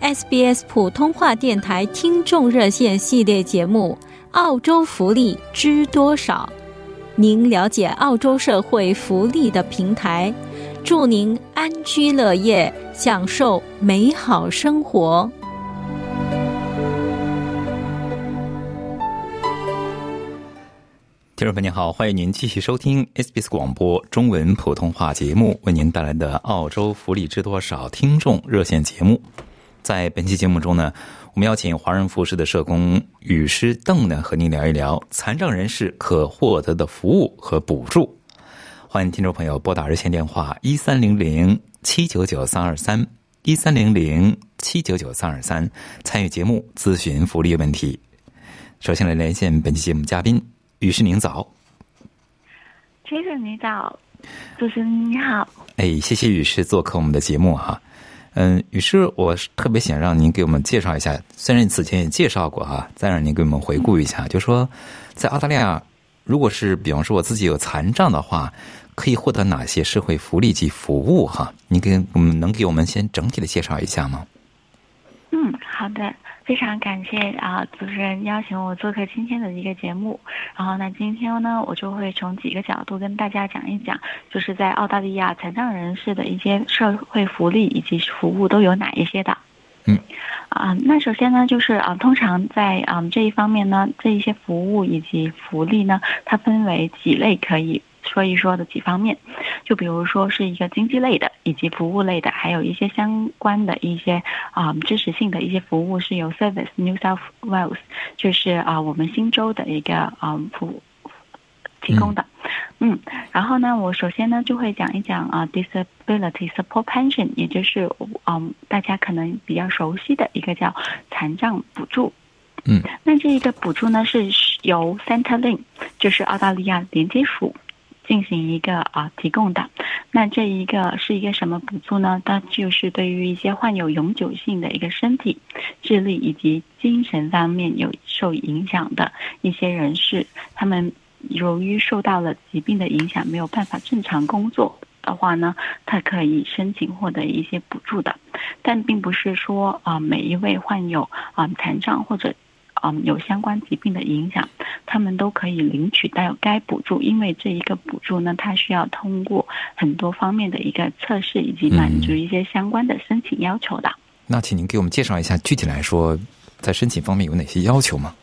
？SBS 普通话电台听众热线系列节目《澳洲福利知多少》，您了解澳洲社会福利的平台。祝您安居乐业，享受美好生活。听众朋友您好，欢迎您继续收听 SBS 广播中文普通话节目为您带来的澳洲福利知多少听众热线节目。在本期节目中呢，我们邀请华人服饰的社工雨师邓呢，和您聊一聊残障人士可获得的服务和补助。欢迎听众朋友拨打热线电话一三零零七九九三二三一三零零七九九三二三参与节目咨询福利问题。首先来连线本期节目嘉宾。雨师您早，先生你早，主持人你好。哎，谢谢雨师做客我们的节目哈。嗯，于是，我特别想让您给我们介绍一下，虽然此前也介绍过哈，再让您给我们回顾一下，就说在澳大利亚，如果是比方说我自己有残障的话，可以获得哪些社会福利及服务哈？您给我们能给我们先整体的介绍一下吗？嗯，好的。非常感谢啊，主持人邀请我做客今天的一个节目。然后那，今天呢，我就会从几个角度跟大家讲一讲，就是在澳大利亚残障人士的一些社会福利以及服务都有哪一些的。嗯，啊，那首先呢，就是啊，通常在啊这一方面呢，这一些服务以及福利呢，它分为几类可以。说一说的几方面，就比如说是一个经济类的，以及服务类的，还有一些相关的一些啊支持性的一些服务是由 Service New South Wales，就是啊我们新州的一个啊服务提供的。嗯，然后呢，我首先呢就会讲一讲啊 Disability Support Pension，也就是嗯大家可能比较熟悉的一个叫残障补助。嗯，那这一个补助呢是由 Centrelink，就是澳大利亚连接署。进行一个啊提供的，那这一个是一个什么补助呢？它就是对于一些患有永久性的一个身体、智力以及精神方面有受影响的一些人士，他们由于受到了疾病的影响，没有办法正常工作的话呢，他可以申请获得一些补助的，但并不是说啊每一位患有啊残障或者。嗯，有相关疾病的影响，他们都可以领取到该补助，因为这一个补助呢，它需要通过很多方面的一个测试，以及满足一些相关的申请要求的。那请您给我们介绍一下，具体来说，在申请方面有哪些要求吗？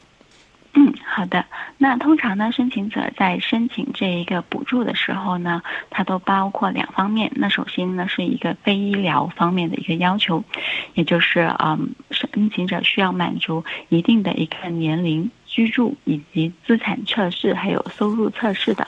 好的。那通常呢，申请者在申请这一个补助的时候呢，它都包括两方面。那首先呢，是一个非医疗方面的一个要求，也就是嗯，申请者需要满足一定的一个年龄、居住以及资产测试，还有收入测试的。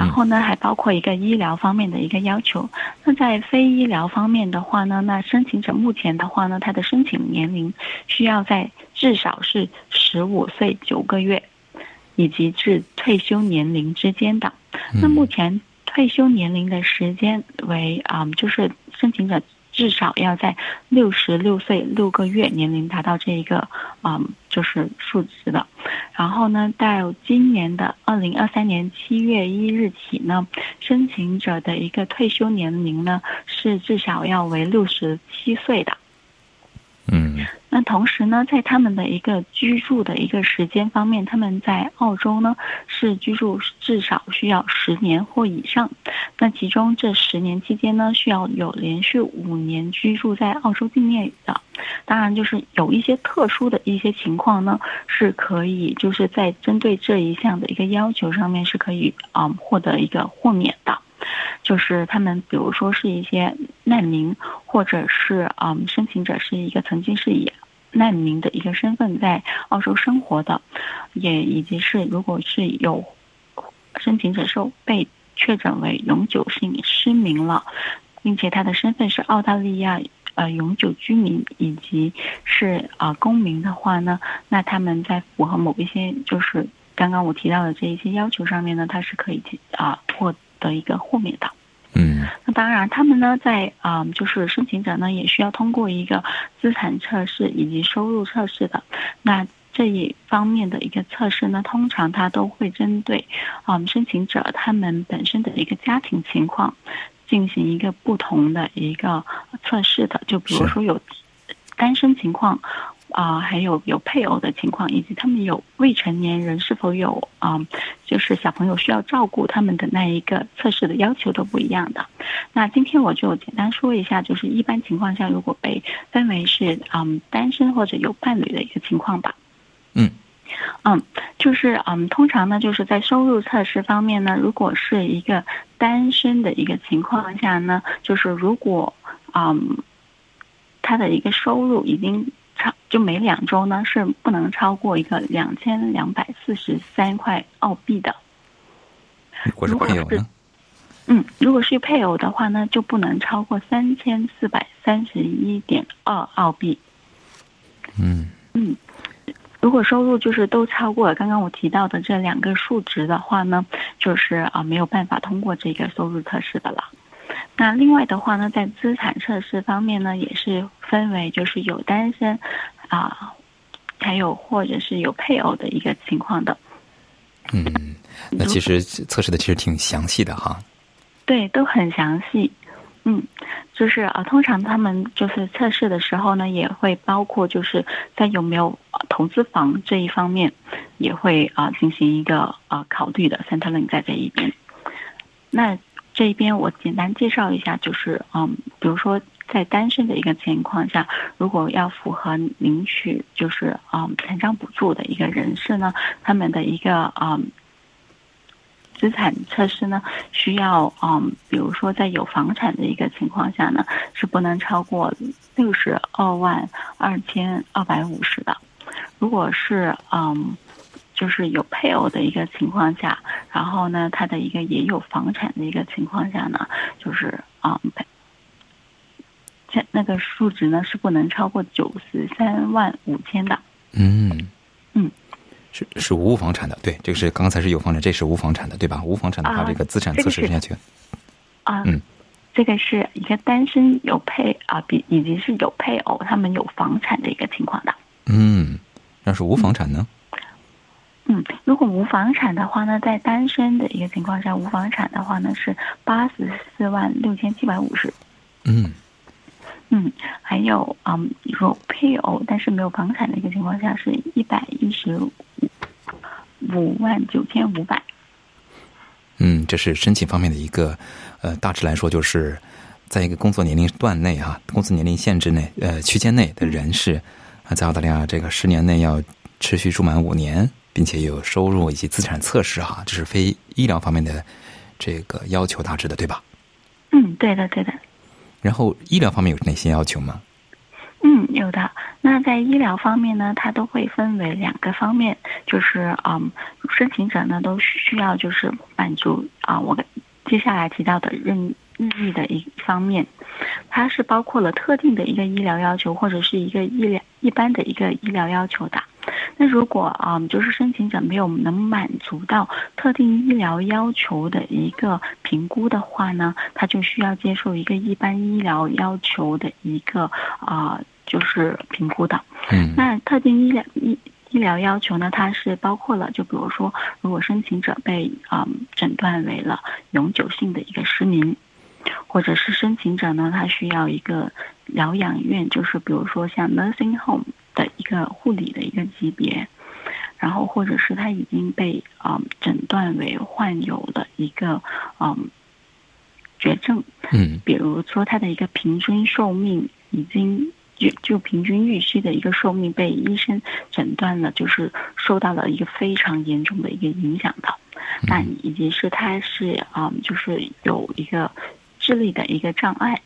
然后呢，还包括一个医疗方面的一个要求。那在非医疗方面的话呢，那申请者目前的话呢，他的申请年龄需要在至少是十五岁九个月，以及至退休年龄之间的。那目前退休年龄的时间为啊，就是申请者。至少要在六十六岁六个月年龄达到这一个啊，就是数值的。然后呢，到今年的二零二三年七月一日起呢，申请者的一个退休年龄呢是至少要为六十七岁的。嗯。那同时呢，在他们的一个居住的一个时间方面，他们在澳洲呢是居住至少需要十年或以上。那其中这十年期间呢，需要有连续五年居住在澳洲境内的。当然，就是有一些特殊的一些情况呢，是可以就是在针对这一项的一个要求上面是可以啊获得一个豁免的。就是他们，比如说是一些难民，或者是嗯，申请者是一个曾经是以难民的一个身份在澳洲生活的，也以及是如果是有申请者受被确诊为永久性失明了，并且他的身份是澳大利亚呃永久居民以及是啊、公民的话呢，那他们在符合某一些就是刚刚我提到的这一些要求上面呢，它是可以啊、获得一个豁免的。嗯那当然，他们呢在啊、就是申请者呢也需要通过一个资产测试以及收入测试的。那这一方面的一个测试呢，通常它都会针对啊、申请者他们本身的一个家庭情况进行一个不同的一个测试的。就比如说有单身情况。啊、还有有配偶的情况，以及他们有未成年人是否有啊、就是小朋友需要照顾他们的那一个测试的要求都不一样的。那今天我就简单说一下，就是一般情况下，如果被分为是嗯单身或者有伴侣的一个情况吧。嗯嗯，就是嗯，通常呢，就是在收入测试方面呢，如果是一个单身的一个情况下呢，就是如果嗯他的一个收入已经超，就每两周呢是不能超过一个两千两百四十三块澳币的。如果是配偶呢？嗯，如果是配偶的话呢，就不能超过三千四百三十一点二澳币。嗯嗯，如果收入就是都超过了刚刚我提到的这两个数值的话呢，就是啊没有办法通过这个收入测试的了。那另外的话呢，在资产测试方面呢，也是分为就是有单身啊，还有或者是有配偶的一个情况的。嗯，那其实测试的其实挺详细的哈。对，都很详细。嗯，就是呃，通常他们就是测试的时候呢，也会包括就是在有没有、呃投资房这一方面，也会啊、呃进行一个呃考虑的。Centerlink 在这一边，那这一边我简单介绍一下，就是嗯，比如说在单身的一个情况下，如果要符合领取就是嗯残障补助的一个人士呢，他们的一个嗯。资产测试呢，需要嗯，比如说在有房产的一个情况下呢，是不能超过六十二万二千二百五十的。如果是嗯，就是有配偶的一个情况下，然后呢，他的一个也有房产的一个情况下呢，就是嗯，这那个数值呢是不能超过九十三万五千的。嗯嗯，是是无房产的，对，这个是刚才是有房产，这是无房产的，对吧？无房产的话，啊这个资产测试下去，啊，嗯这个是一个单身有配啊，比以及是有配偶，他们有房产的一个情况的。嗯，要是无房产呢？嗯，如果无房产的话呢，在单身的一个情况下，无房产的话呢是八十四万六千七百五十。嗯嗯，还有嗯，有配偶但是没有房产的一个情况下是一百一十五万九千五百。嗯，这是申请方面的一个，呃，大致来说就是，在一个工作年龄段内啊，工作年龄限制内，呃，区间内的人士啊，在澳大利亚这个十年内要持续住满五年，并且有收入以及资产测试哈、这是非医疗方面的这个要求大致的，对吧？嗯，对的，对的。然后医疗方面有哪些要求吗？嗯，有的。那在医疗方面呢，它都会分为两个方面，就是嗯，申请者呢都需要就是满足啊、我接下来提到的日日益的一方面，它是包括了特定的一个医疗要求或者是一个医疗一般的一个医疗要求的。那如果啊、嗯，就是申请者没有能满足到特定医疗要求的一个评估的话呢，他就需要接受一个一般医疗要求的一个啊、呃，就是评估的。嗯，那特定医疗医医疗要求呢，它是包括了，就比如说，如果申请者被啊、嗯、诊断为了永久性的一个失明，或者是申请者呢，他需要一个疗养院，就是比如说像 nursing home。的一个护理的一个级别，然后或者是他已经被啊、呃、诊断为患有了一个嗯绝症，嗯，比如说他的一个平均寿命已经就就平均预期的一个寿命被医生诊断了，就是受到了一个非常严重的一个影响的，那以及是他是啊、嗯、就是有一个智力的一个障碍，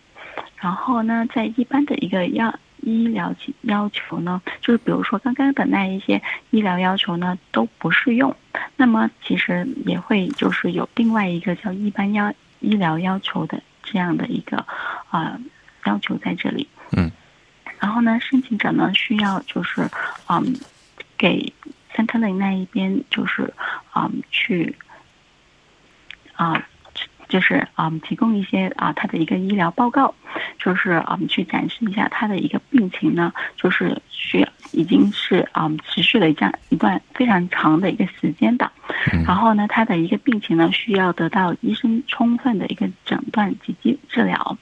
然后呢，在一般的一个要。医疗要求呢，就是比如说刚刚的那一些医疗要求呢都不适用，那么其实也会就是有另外一个叫一般要医疗要求的这样的一个啊、呃、要求在这里。嗯。然后呢，申请者呢需要就是嗯给 Centerlink 那一边就是嗯去啊。就是嗯，提供一些啊，他的一个医疗报告，就是嗯，去展示一下他的一个病情呢，就是需要已经是嗯，持续了这样一段非常长的一个时间的。然后呢，他的一个病情呢，需要得到医生充分的一个诊断及治治疗。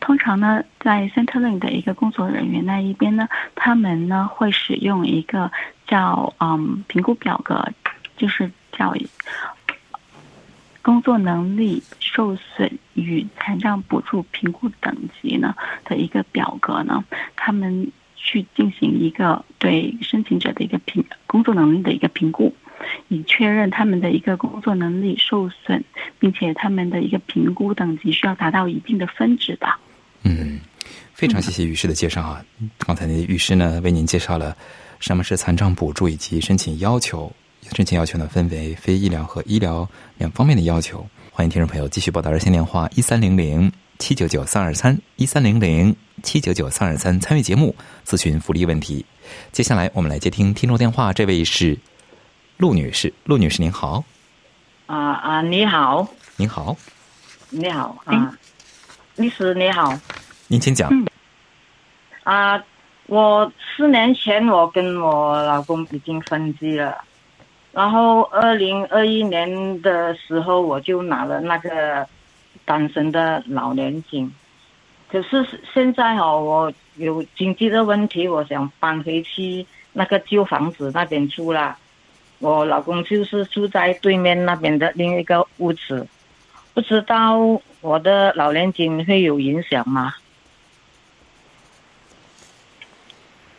通常呢，在 Centerlink 的一个工作人员那一边呢，他们呢会使用一个叫嗯评估表格，就是叫。工作能力受损与残障补助评估等级呢的一个表格呢，他们去进行一个对申请者的一个评工作能力的一个评估，以确认他们的一个工作能力受损，并且他们的一个评估等级需要达到一定的分值的。嗯，非常谢谢律师的介绍啊！刚才那律师呢为您介绍了什么是残障补助以及申请要求。申请要求呢，分为非医疗和医疗两方面的要求。欢迎听众朋友继续拨打热线电话一三零零七九九三二三一三零零七九九三二三参与节目咨询福利问题。接下来我们来接听听众电话，这位是陆女士，陆女士您好。啊啊，你好。您好。你好啊，律师你好。您请讲。啊，我四年前我跟我老公已经分居了。然后，二零二一年的时候，我就拿了那个单身的老年金。可是现在哈，我有经济的问题，我想搬回去那个旧房子那边住了。我老公就是住在对面那边的另一个屋子，不知道我的老年金会有影响吗？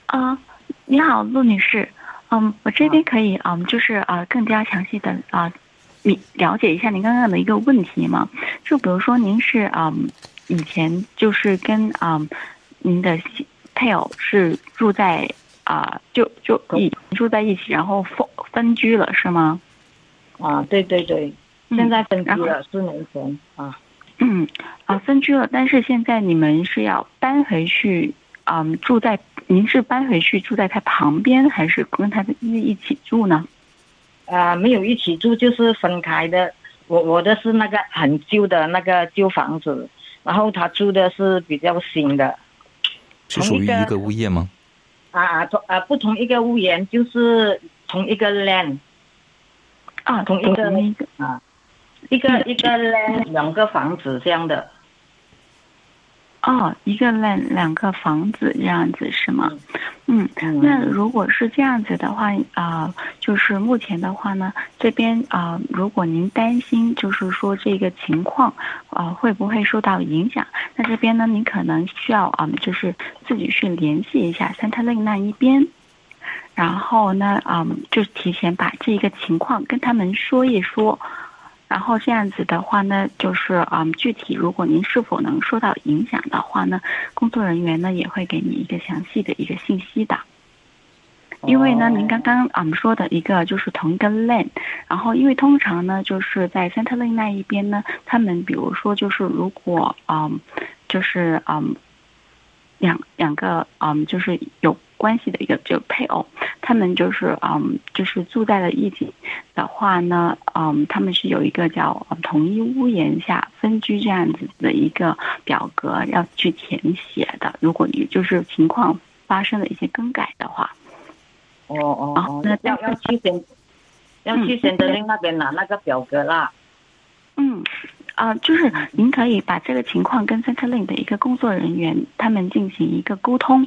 啊，你好，陆女士。嗯，我这边可以嗯，就是啊，更加详细的啊，你了解一下您刚刚的一个问题吗？就比如说您是啊，以前就是跟啊，您的配偶是住在啊，就就一住在一起，然后分分居了是吗？啊，对对对，现在分居了四年前啊。嗯啊，分居了，但是现在你们是要搬回去。嗯，住在您是搬回去住在他旁边，还是跟他一一起住呢？啊，没有一起住，就是分开的。我我的是那个很旧的那个旧房子，然后他住的是比较新的。是属于一个物业吗？啊，同啊不同一个屋檐，就是同一个 land。啊，同一个啊，一个一个 land 两个房子这样的。哦，一个两两个房子这样子是吗？嗯，那如果是这样子的话，啊，就是目前的话呢，这边啊，如果您担心就是说这个情况啊会不会受到影响，那这边呢，您可能需要啊，就是自己去联系一下 Centerlink 那一边，然后呢，啊，就提前把这个情况跟他们说一说。然后这样子的话呢，就是嗯，具体如果您是否能受到影响的话呢，工作人员呢也会给你一个详细的一个信息的。因为呢，您刚刚嗯说的一个就是同一个 lane，然后因为通常呢就是在 center lane 那一边呢，他们比如说就是如果嗯，就是嗯，两两个嗯就是有。关系的一个就配偶，他们就是嗯，就是住在了一起的话呢，嗯，他们是有一个叫同一屋檐下分居这样子的一个表格要去填写的。如果你就是情况发生了一些更改的话，哦哦，那要要去选，要去选择令那边拿那个表格啦。嗯。啊，就是您可以把这个情况跟 Centerlink 的一个工作人员他们进行一个沟通，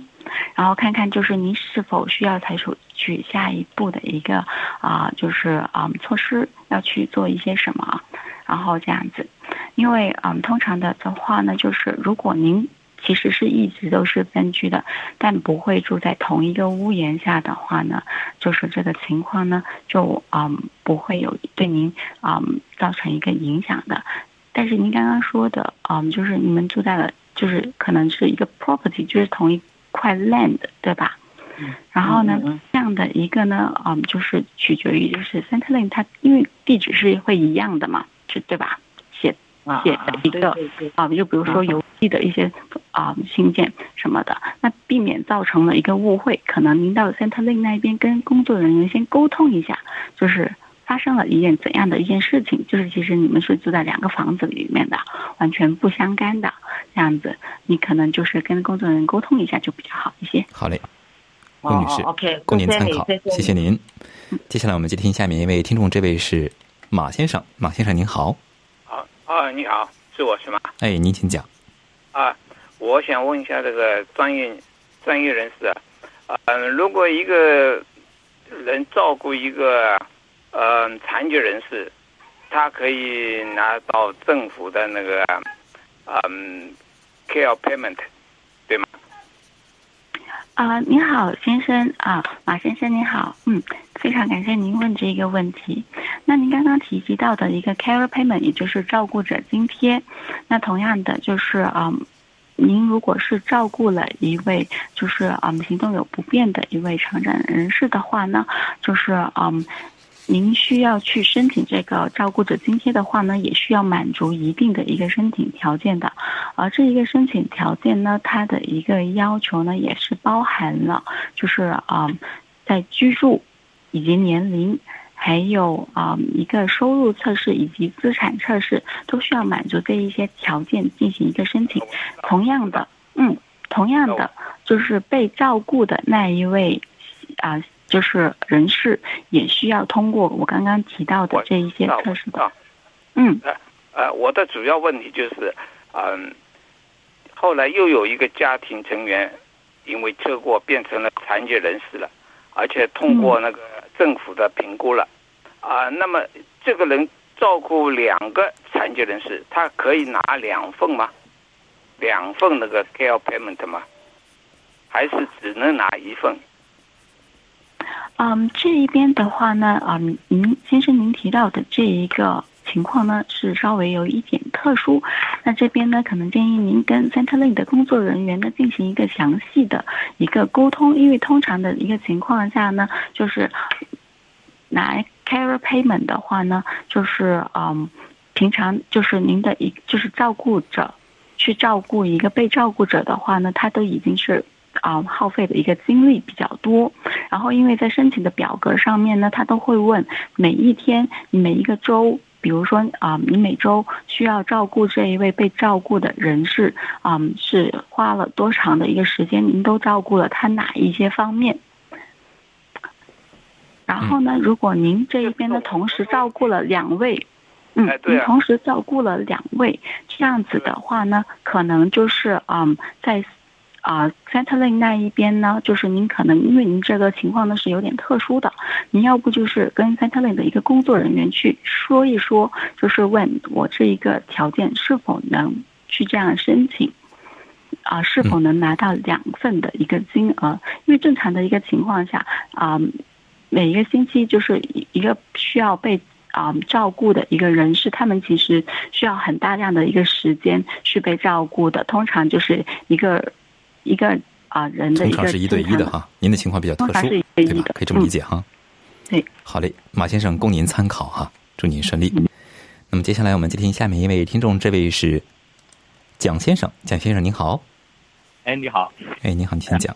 然后看看就是您是否需要采取取下一步的一个啊，就是啊措施要去做一些什么，然后这样子，因为啊通常的的话呢，就是如果您其实是一直都是分居的，但不会住在同一个屋檐下的话呢，就是这个情况呢就嗯不会有对您啊造成一个影响的。但是您刚刚说的，嗯，就是你们住在了，就是可能是一个 property，就是同一块 land，对吧？嗯。然后呢，这样的一个呢，嗯，就是取决于就是 Centerlink 它因为地址是会一样的嘛，是对吧？写写的一个啊，就比如说邮寄的一些啊信件什么的，那避免造成了一个误会，可能您到 Centerlink 那边跟工作人员先沟通一下，就是发生了一件怎样的一件事情，就是其实你们是住在两个房子里面的，完全不相干的这样子，你可能就是跟工作人员沟通一下就比较好一些。好嘞，龚女士，OK，供您参考，谢谢您。接下来我们接听下面一位听众，这位是马先生，马先生您好。好，啊，你好，是我是吗？哎，您请讲。啊，我想问一下这个专业专业人士啊，嗯，如果一个人照顾一个嗯残疾人士，他可以拿到政府的那个嗯 care payment，对吗？啊，您好，先生啊，马先生您好，嗯，非常感谢您问这个问题。那您刚刚提及到的一个 care payment，也就是照顾者津贴，那同样的就是啊，您如果是照顾了一位就是嗯行动有不便的一位成长人士的话呢，就是嗯。您需要去申请这个照顾者津贴的话呢，也需要满足一定的一个申请条件的，而这一个申请条件呢，它的一个要求呢，也是包含了，就是啊，在居住以及年龄，还有啊一个收入测试以及资产测试，都需要满足这一些条件进行一个申请。同样的，嗯，同样的就是被照顾的那一位啊。就是人事也需要通过我刚刚提到的这一些测试的。嗯，呃，我的主要问题就是，嗯，后来又有一个家庭成员因为车祸变成了残疾人士了，而且通过那个政府的评估了，啊，那么这个人照顾两个残疾人士，他可以拿两份吗？两份那个 care payment 吗？还是只能拿一份？嗯，这一边的话呢，嗯，您先生您提到的这一个情况呢，是稍微有一点特殊。那这边呢，可能建议您跟 Centerlink 的工作人员呢进行一个详细的一个沟通，因为通常的一个情况下呢，就是拿 care payment 的话呢，就是嗯，平常就是您的一就是照顾者去照顾一个被照顾者的话呢，他都已经是。啊，耗费的一个精力比较多，然后因为在申请的表格上面呢，他都会问每一天、每一个周，比如说啊，你每周需要照顾这一位被照顾的人士啊，是花了多长的一个时间？您都照顾了他哪一些方面？然后呢，如果您这一边呢同时照顾了两位，嗯，您同时照顾了两位，这样子的话呢，可能就是嗯，在。啊，Centerlink 那一边呢，就是您可能因为您这个情况呢是有点特殊的，您要不就是跟 Centerlink 的一个工作人员去说一说，就是问我这一个条件是否能去这样申请，啊，是否能拿到两份的一个金额？因为正常的一个情况下，啊，每一个星期就是一个需要被啊照顾的一个人士，他们其实需要很大量的一个时间去被照顾的，通常就是一个。一个啊人的通常是一对一的哈，您的情况比较特殊，对吧？可以这么理解哈。对，好嘞，马先生供您参考哈，祝您顺利。那么接下来我们接听下面一位听众，这位是蒋先生，蒋先生您好。哎，你好。哎，你好，你先讲。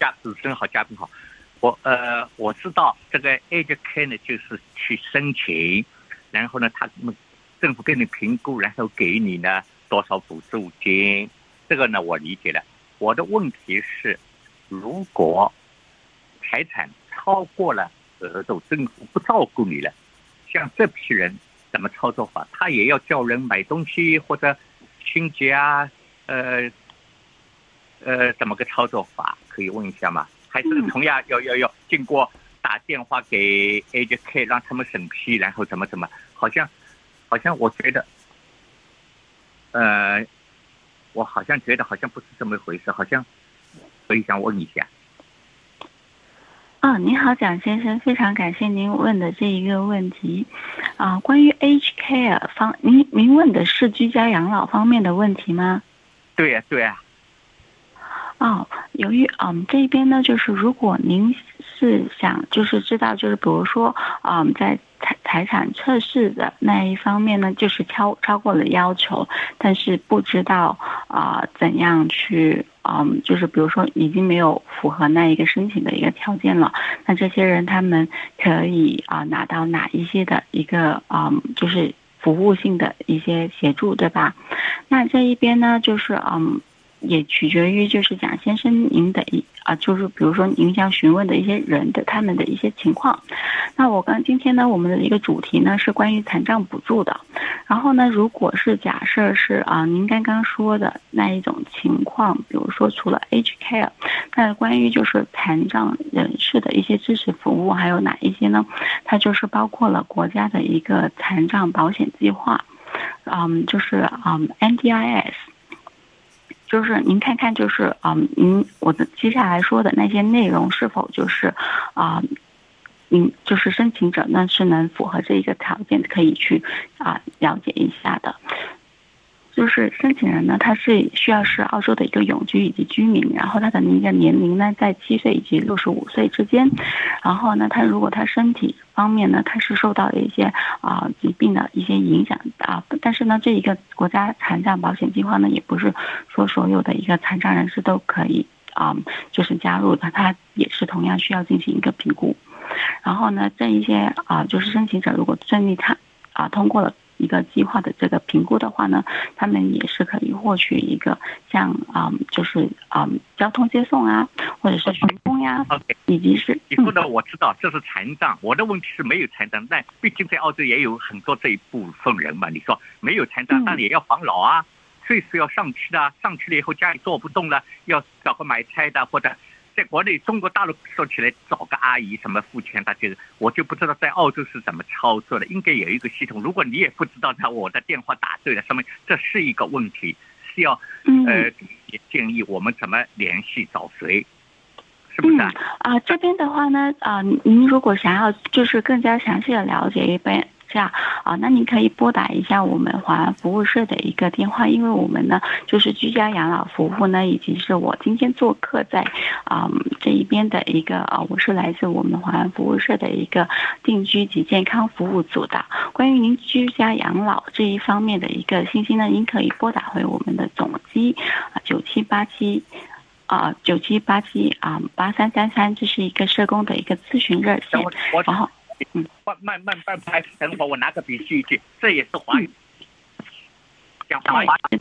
嘉主持人好，嘉宾好。我呃，我知道这个 Age Care 呢，就是去申请，然后呢，他们政府给你评估，然后给你呢多少补助金，这个呢我理解了。我的问题是，如果财产超过了额度，政府不照顾你了，像这批人怎么操作法？他也要叫人买东西或者清洁啊？呃呃，怎么个操作法？可以问一下吗？还是同样要要要经过打电话给 A J K 让他们审批，然后怎么怎么？好像好像我觉得，呃。我好像觉得好像不是这么一回事，好像，所以想问一下。啊，您好，蒋先生，非常感谢您问的这一个问题。啊，关于 H Care 方，您您问的是居家养老方面的问题吗？对呀，对呀。哦，由于嗯这边呢，就是如果您是想就是知道，就是比如说，嗯，在财财产测试的那一方面呢，就是超超过了要求，但是不知道啊怎样去，嗯，就是比如说已经没有符合那一个申请的一个条件了，那这些人他们可以啊拿到哪一些的一个，嗯，就是服务性的一些协助，对吧？那这一边呢，就是嗯。也取决于就是蒋先生您的一啊，就是比如说您想询问的一些人的他们的一些情况。那我刚今天呢，我们的一个主题呢是关于残障补助的。然后呢，如果是假设是啊，您刚刚说的那一种情况，比如说除了 H Care，那关于就是残障人士的一些支持服务还有哪一些呢？它就是包括了国家的一个残障保险计划，嗯，就是嗯 NDIS。就是您看看，就是啊，您我的接下来说的那些内容是否就是啊，您就是申请者那是能符合这一个条件，可以去啊了解一下的。就是申请人呢，他是需要是澳洲的一个永居以及居民，然后他的那个年龄呢在七岁以及六十五岁之间，然后呢，他如果他身体方面呢，他是受到了一些啊疾病的一些影响啊，但是呢，这一个国家残障保险计划呢，也不是说所有的一个残障人士都可以啊，就是加入的，他也是同样需要进行一个评估，然后呢，这一些啊，就是申请者如果顺利他啊通过了。一个计划的这个评估的话呢，他们也是可以获取一个像啊，就是啊，交通接送啊，或者是员工呀，以及是。你说的我知道，这是残障。我的问题是没有残障，但毕竟在澳洲也有很多这一部分人嘛。你说没有残障，但也要防老啊，岁数要上去的，上去了以后家里坐不动了，要找个买菜的或者。在国内，中国大陆说起来找个阿姨什么付钱，他就是我就不知道在澳洲是怎么操作的。应该有一个系统。如果你也不知道，那我的电话打对了，说明这是一个问题，是要呃建议我们怎么联系找谁，是不是啊？啊，这边的话呢，啊，您如果想要就是更加详细的了解一边。这样啊，那您可以拨打一下我们华安服务社的一个电话，因为我们呢就是居家养老服务呢，以及是我今天做客在啊这一边的一个啊，我是来自我们华安服务社的一个定居及健康服务组的。关于您居家养老这一方面的一个信息呢，您可以拨打回我们的总机啊九七八七啊九七八七啊八三三三，这是一个社工的一个咨询热线，然后。嗯，慢慢慢慢拍，等会我拿个笔记一记，这也是华语，讲华语。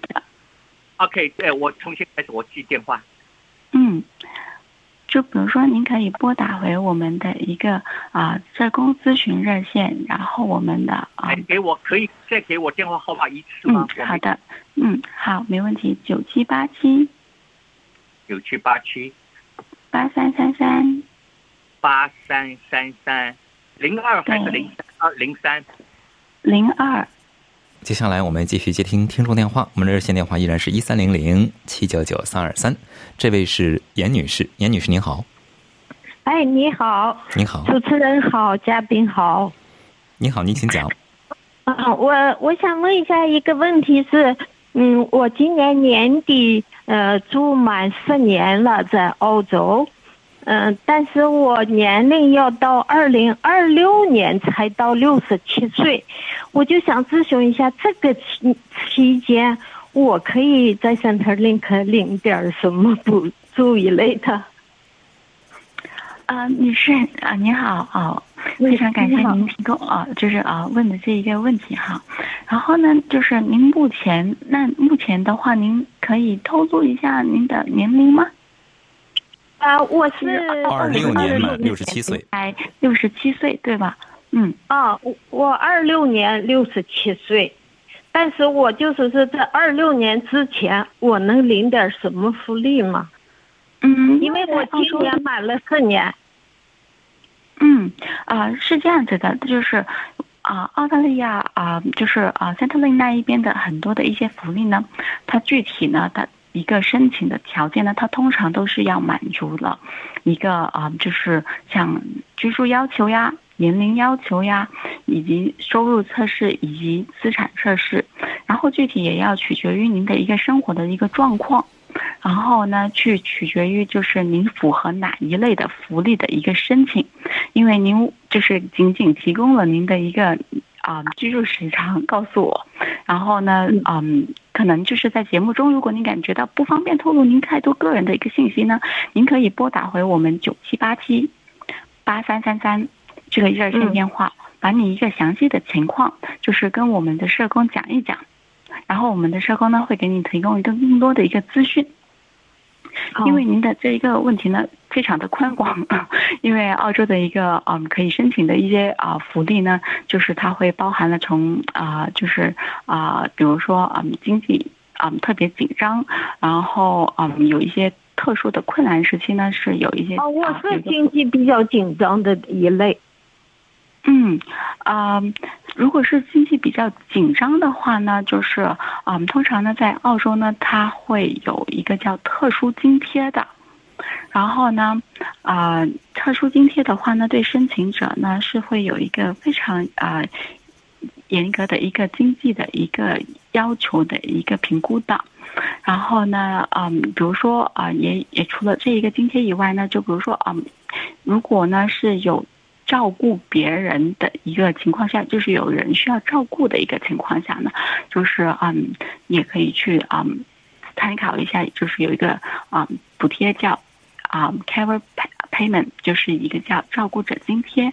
OK，对我重新开始，我记电话。嗯，就比如说，您可以拨打回我们的一个啊社工咨询热线，然后我们的啊，给我可以再给我电话号码一次吗？嗯，好的，嗯，好，没问题，九七八七，九七八七，八三三三，八三三三。零二还是零二零三？零二。接下来我们继续接听听众电话，我们的热线电话依然是一三零零七九九三二三。这位是严女士，严女士您好。哎，你好。你好。主持人好，嘉宾好。你好，您请讲。啊，我我想问一下一个问题是，嗯，我今年年底呃住满四年了，在澳洲。嗯，但是我年龄要到二零二六年才到六十七岁，我就想咨询一下，这个期期间我可以在 Centrelink 领点什么补助一类的？啊，女士啊，您好啊，非常感谢您提供啊，就是啊问的这一个问题哈。然后呢，就是您目前那目前的话，您可以透露一下您的年龄吗？啊，我是二六年满六十七岁，哎，六十七岁对吧？嗯，啊，我我二六年六十七岁，但是我就是说在二六年之前，我能领点什么福利吗？嗯，因为我今年满了四年。嗯，啊，是这样子的，就是啊，澳大利亚啊，就是啊，三特利那一边的很多的一些福利呢，它具体呢，它。一个申请的条件呢，它通常都是要满足了一个啊，就是像居住要求呀、年龄要求呀，以及收入测试以及资产测试，然后具体也要取决于您的一个生活的一个状况，然后呢，去取决于就是您符合哪一类的福利的一个申请，因为您就是仅仅提供了您的一个啊、居住时长告诉我，然后呢，嗯，可能就是在节目中，如果您感觉到不方便透露您太多个人的一个信息呢，您可以拨打回我们九七八七八三三三这个热线电话，把你一个详细的情况，就是跟我们的社工讲一讲，然后我们的社工呢会给你提供一个更多的一个资讯。因为您的这一个问题呢，非常的宽广，因为澳洲的一个嗯可以申请的一些啊福利呢，就是它会包含了从啊就是啊比如说嗯经济嗯特别紧张，然后嗯有一些特殊的困难时期呢，是有一些哦，我是经济比较紧张的一类。嗯，啊、如果是经济比较紧张的话呢，就是啊、嗯通常呢，在澳洲呢，它会有一个叫特殊津贴的。然后呢，啊、特殊津贴的话呢，对申请者呢是会有一个非常啊、严格的一个经济的一个要求的一个评估的。然后呢，嗯，比如说啊、也也除了这一个津贴以外呢，就比如说嗯，如果呢是有照顾别人的一个情况下，就是有人需要照顾的一个情况下呢，就是嗯，也可以去嗯参考一下，就是有一个啊、嗯、补贴叫啊、care pay- payment，就是一个叫照顾者津贴。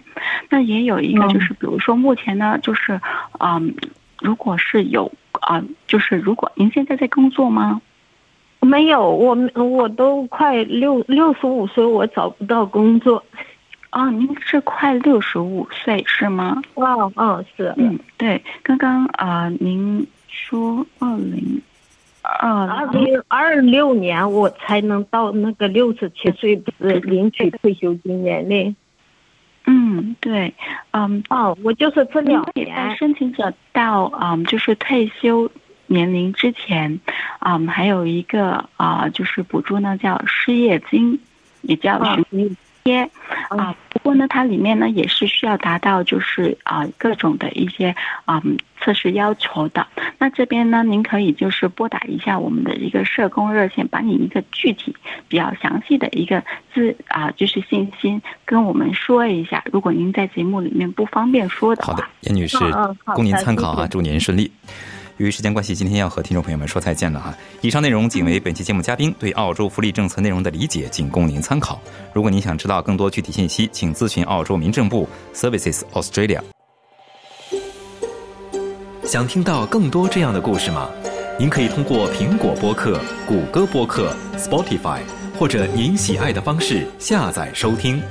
那也有一个就是，比如说目前呢，就是嗯，如果是有啊、就是如果您现在在工作吗？没有，我我都快六六十五岁，我找不到工作。哦，您是快六十五岁是吗？哦哦，是，嗯，对，刚刚啊、呃您说二零二二零二六年我才能到那个六十七岁，不是领取退休金年龄。嗯，对，嗯，哦，我就是这您两年。申请者到嗯，就是退休年龄之前，嗯，还有一个啊、就是补助呢，叫失业金，也叫啊寻津贴啊。不过呢，它里面呢也是需要达到就是啊、各种的一些嗯测试要求的。那这边呢，您可以就是拨打一下我们的一个社工热线，把你一个具体比较详细的一个资啊、就是信息跟我们说一下。如果您在节目里面不方便说的话，好的，严女士嗯嗯，好供您参考啊，祝您顺利。由于时间关系，今天要和听众朋友们说再见了哈。以上内容仅为本期节目嘉宾对澳洲福利政策内容的理解，仅供您参考。如果您想知道更多具体信息，请咨询澳洲民政部 Services Australia。想听到更多这样的故事吗？您可以通过苹果播客、谷歌播客、Spotify 或者您喜爱的方式下载收听。